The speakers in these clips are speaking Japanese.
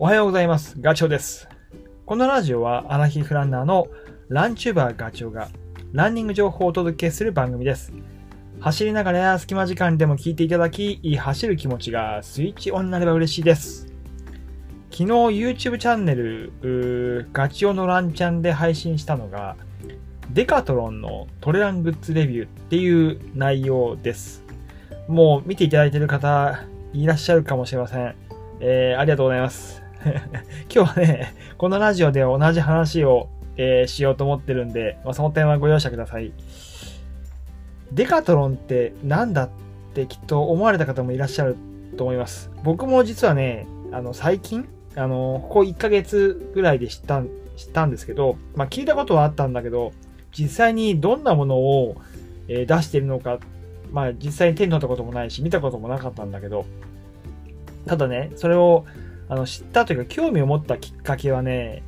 おはようございます。ガチョウです。このラジオはアラヒフランナーのランチューバーガチョウがランニング情報をお届けする番組です。走りながらや隙間時間でも聞いていただき、走る気持ちがスイッチオンになれば嬉しいです。昨日 YouTube チャンネルガチョウのランチャンで配信したのがデカトロンのトレラングッズレビューっていう内容です。もう見ていただいている方いらっしゃるかもしれません。えー、ありがとうございます。今日はね、このラジオで同じ話を、えーしようと思ってるんで、まあ、その点はご容赦ください。デカトロンってなんだってきっと思われた方もいらっしゃると思います。僕も実はね、あの、最近、あの、ここ1ヶ月ぐらいで知ったん、知ったんですけど、まあ、聞いたことはあったんだけど、実際にどんなものを、え出しているのか、まあ、実際に手に取ったこともないし、見たこともなかったんだけど、ただね、それをあの知ったというか、興味を持ったきっかけはね、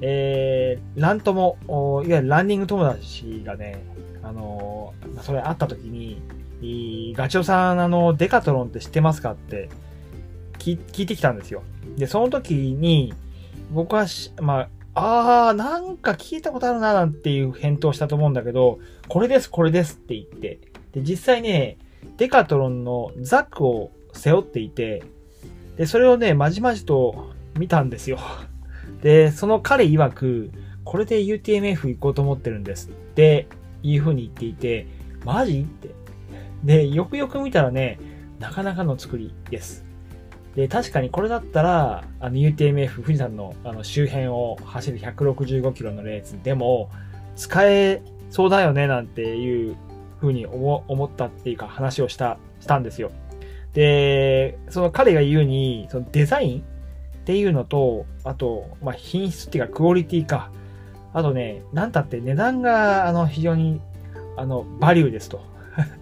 えー、ラントも、いわゆるランニング友達がね、あのーそれ会った時に、ガチョウさん、あの、デカトロンって知ってますかって聞聞いてきたんですよ。で、その時に、僕はし、まあ、あー、なんか聞いたことあるな、なんていう返答したと思うんだけど、これです、これですって言って、で、実際ね、デカトロンのザックを背負っていて、で、それをね、まじまじと見たんですよ。で、その彼曰く、これで UTMF 行こうと思ってるんですっていう風に言っていて、マジ？って。で、よくよく見たらね、なかなかの作りです。で、確かにこれだったら、あの UTMF 富士山のあの周辺を走る165キロのレースでも使えそうだよねなんていう風に思思ったっていうか話をした、したんですよ。で、その彼が言うに、そのデザインっていうのと、あと、まあ、品質っていうかクオリティか。あとね、なんたって値段が、あの、非常に、あの、バリューですと。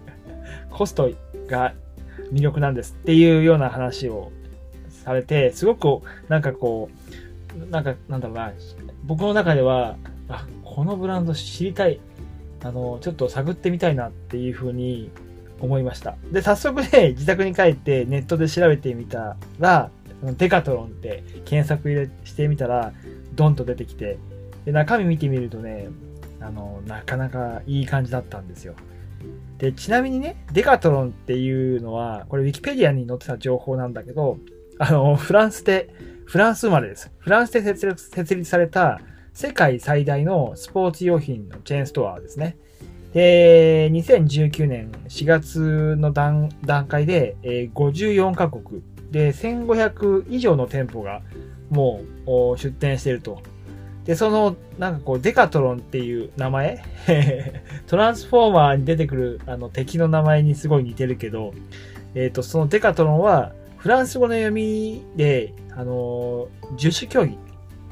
コストが魅力なんですっていうような話をされて、すごく、なんかこう、なんか、なんだろうな、僕の中では、あ、このブランド知りたい。あの、ちょっと探ってみたいなっていうふうに思いました。で、早速ね、自宅に帰ってネットで調べてみたら、デカトロンって検索入れしてみたら、ドンと出てきて、で、中身見てみるとね、あの、なかなかいい感じだったんですよ。で、ちなみにね、デカトロンっていうのは、これウィキペディアに載ってた情報なんだけど、あの、フランスで、フランス生まれです。フランスで設立された世界最大のスポーツ用品のチェーンストアですね。で、2019年4月の段段階で、えー54カ国で1500以上の店舗がもう出店していると。で、その、なんかこう、デカトロンっていう名前 トランスフォーマーに出てくるあの敵の名前にすごい似てるけど、えっ、と、そのデカトロンは、フランス語の読みで、あのー、十種競技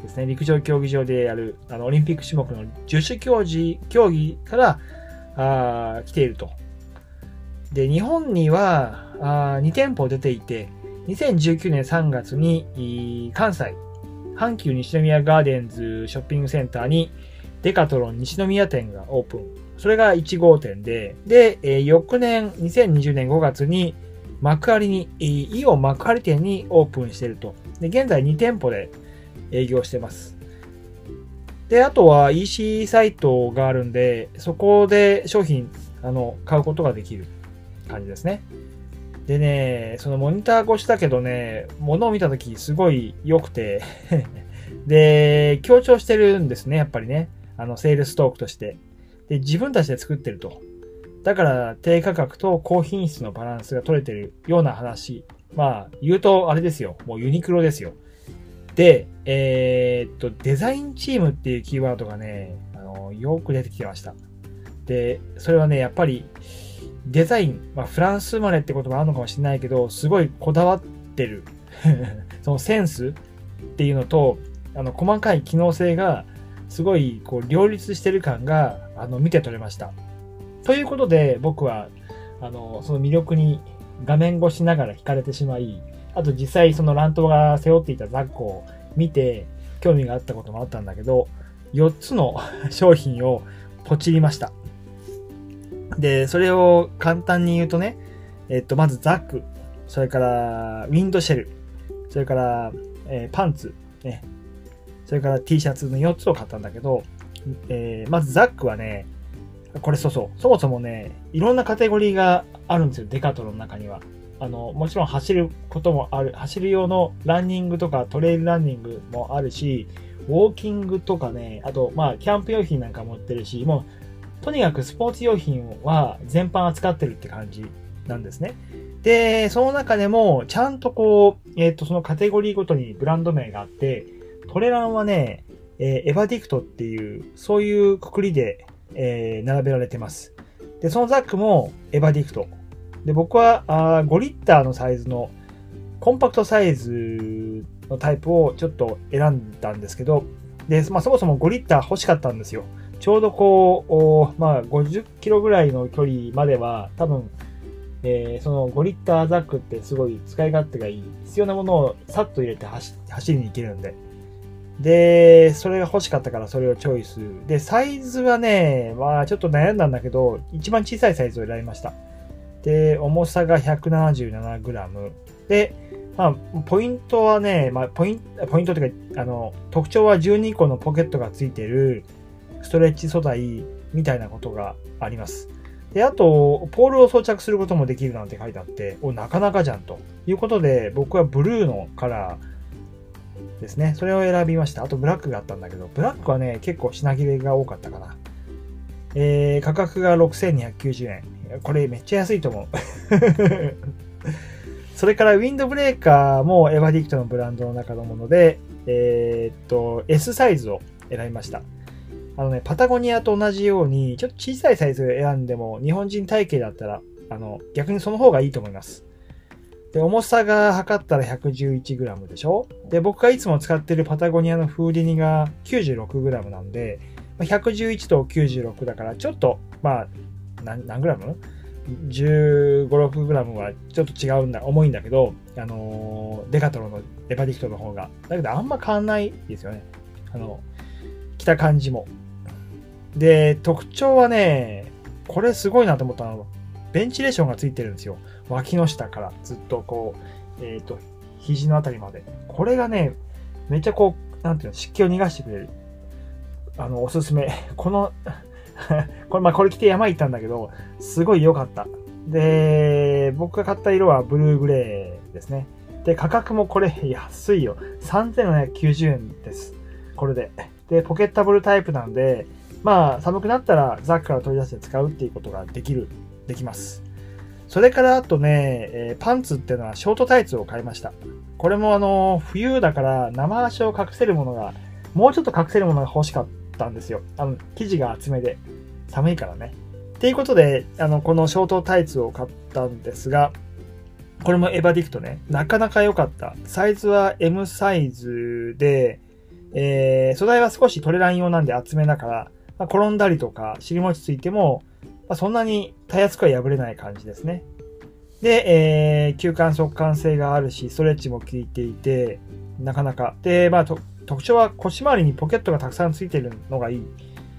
ですね。陸上競技場でやる、あの、オリンピック種目の十種競技、競技から、あ来ていると。で、日本には、あ2店舗出ていて、2019年3月に、関西、阪急西宮ガーデンズショッピングセンターに、デカトロン西宮店がオープン。それが1号店で、で、えー翌年、2020年5月に、幕張に、イオン幕張店にオープンしていると。で、現在2店舗で営業してます。で、あとは EC サイトがあるんで、そこで商品、あの、買うことができる感じですね。でね、そのモニター越しだけどね、物を見たときすごい良くて、で、強調してるんですね、やっぱりね。あの、セールストークとして。で、自分たちで作ってると。だから、低価格と高品質のバランスが取れてるような話。まあ、言うと、あれですよ。もうユニクロですよ。で、えーっと、デザインチームっていうキーワードがね、あの、よく出てきてました。で、それはね、やっぱり、デザイン、まあ、フランス生まれってこともあるのかもしれないけど、すごいこだわってる。そのセンスっていうのと、あの、細かい機能性が、すごい、こう、両立してる感が、あの、見て取れました。ということで、僕は、あの、その魅力に画面越しながら惹かれてしまい、あと実際その乱闘が背負っていたザックを見て、興味があったこともあったんだけど、4つの 商品をポチりました。で、それを簡単に言うとね、えっと、まずザック、それからウィンドシェル、それから、えー、パンツ、ね、それから T シャツの4つを買ったんだけど、えー、まずザックはね、これそうそう、そもそもね、いろんなカテゴリーがあるんですよ、デカトロの中には。あの、もちろん走ることもある、走る用のランニングとかトレイルランニングもあるし、ウォーキングとかね、あと、まあ、キャンプ用品なんか持ってるし、もう、とにかくスポーツ用品は全般扱ってるって感じなんですね。で、その中でも、ちゃんとこう、えっ、ー、と、そのカテゴリーごとにブランド名があって、トレランはね、えー、エヴァディクトっていう、そういうくくりで、えー、並べられてます。で、そのザックもエヴァディクト。で、僕はあ5リッターのサイズのコンパクトサイズのタイプをちょっと選んだんですけど、で、まあ、そもそも5リッター欲しかったんですよ。ちょうどこう、まあ、50キロぐらいの距離までは、多分、えー、その5リッターザックってすごい使い勝手がいい。必要なものをさっと入れて走りに行けるんで。で、それが欲しかったからそれをチョイス。で、サイズはね、まあちょっと悩んだんだけど、一番小さいサイズを選びました。で、重さが 177g。で、まあ、ポイントはね、まあ、ポイント、ポイントというか、あの、特徴は12個のポケットがついてるストレッチ素材みたいなことがあります。で、あと、ポールを装着することもできるなんて書いてあって、お、なかなかじゃんということで、僕はブルーのカラーですね。それを選びました。あとブラックがあったんだけど、ブラックはね、結構品切れが多かったかな。えー、価格が6290円。これめっちゃ安いと思う。それからウィンドブレーカーもエヴァディクトのブランドの中のもので、えー、っと、S サイズを選びました。あのね、パタゴニアと同じように、ちょっと小さいサイズを選んでも、日本人体型だったら、あの、逆にその方がいいと思います。で、重さが測ったら 111g でしょ？で、僕がいつも使ってるパタゴニアのフーディニが 96g なんで、111と96だから、ちょっと、まあ、何、何グラム ?15、6グラムはちょっと違うんだ、重いんだけど、あのデカトロのエバディクトの方が。だけどあんま変わんないですよね。あの、着た感じも。で、特徴はね、これすごいなと思ったのは、ベンチレーションがついてるんですよ。脇の下からずっとこう、えっ、ー、と、肘のあたりまで。これがね、めっちゃこう、なんていうの、湿気を逃がしてくれる。あの、おすすめ。この これ、まあ、これ着て山行ったんだけど、すごい良かった。で、僕が買った色はブルーグレーですね。で、価格もこれ安いよ。3790円です。これで。で、ポケッタブルタイプなんで、まあ、寒くなったらザックから取り出して使うっていうことができる、できます。それからあとね、えー、パンツっていうのはショートタイツを買いました。これもあの、冬だから生足を隠せるものが、もうちょっと隠せるものが欲しかったったんですよ。あの、生地が厚めで。寒いからね。っていうことで、あの、このショートタイツを買ったんですが、これもエヴァディクトね、なかなか良かった。サイズは M サイズで、えー、素材は少しトレラン用なんで厚めだから、まあ、転んだりとか尻餅ついても、まあ、そんなにたやすくは破れない感じですね。で、えー、吸汗速乾性があるし、ストレッチも効いていて、なかなか。で、まあ、特徴は腰回りにポケットがたくさんついてるのがいい。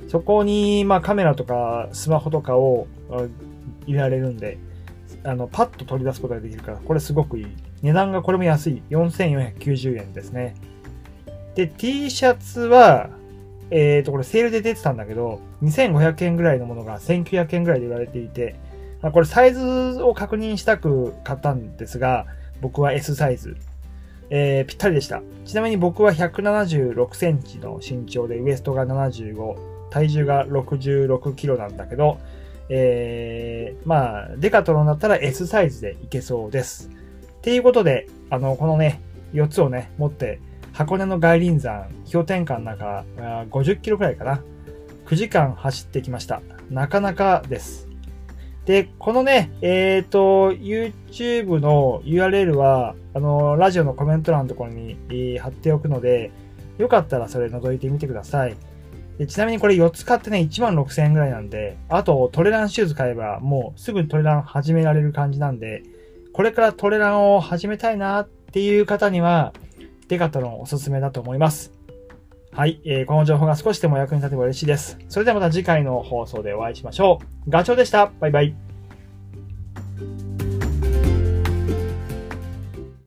そこに、まあ、カメラとかスマホとかを入れられるんで、あの、パッと取り出すことができるから、これすごくいい。値段がこれも安い。4490円ですね。で、T シャツは、えっ、ー、と、これセールで出てたんだけど、2500円ぐらいのものが1900円ぐらいで売られていて、これサイズを確認したく買ったんですが、僕は S サイズ。えー、ぴったりでした。ちなみに僕は176センチの身長で、ウエストが75、体重が66キロなんだけど、えー、まあ、デカトロンだったら S サイズでいけそうです。っていうことで、あの、このね、4つをね、持って、箱根の外輪山、氷点下の中、50キロくらいかな。9時間走ってきました。なかなかです。で、このね、えっ、ー、と、YouTube の URL は、あの、ラジオのコメント欄のところに、えー、貼っておくので、よかったらそれ覗いてみてください。でちなみにこれ4つ買ってね、1万6000円ぐらいなんで、あとトレランシューズ買えばもうすぐトレラン始められる感じなんで、これからトレランを始めたいなっていう方には、デカトロンおすすめだと思います。はい、えー、この情報が少しでも役に立てば嬉しいです。それではまた次回の放送でお会いしましょう。ガチョウでした。バイバイ。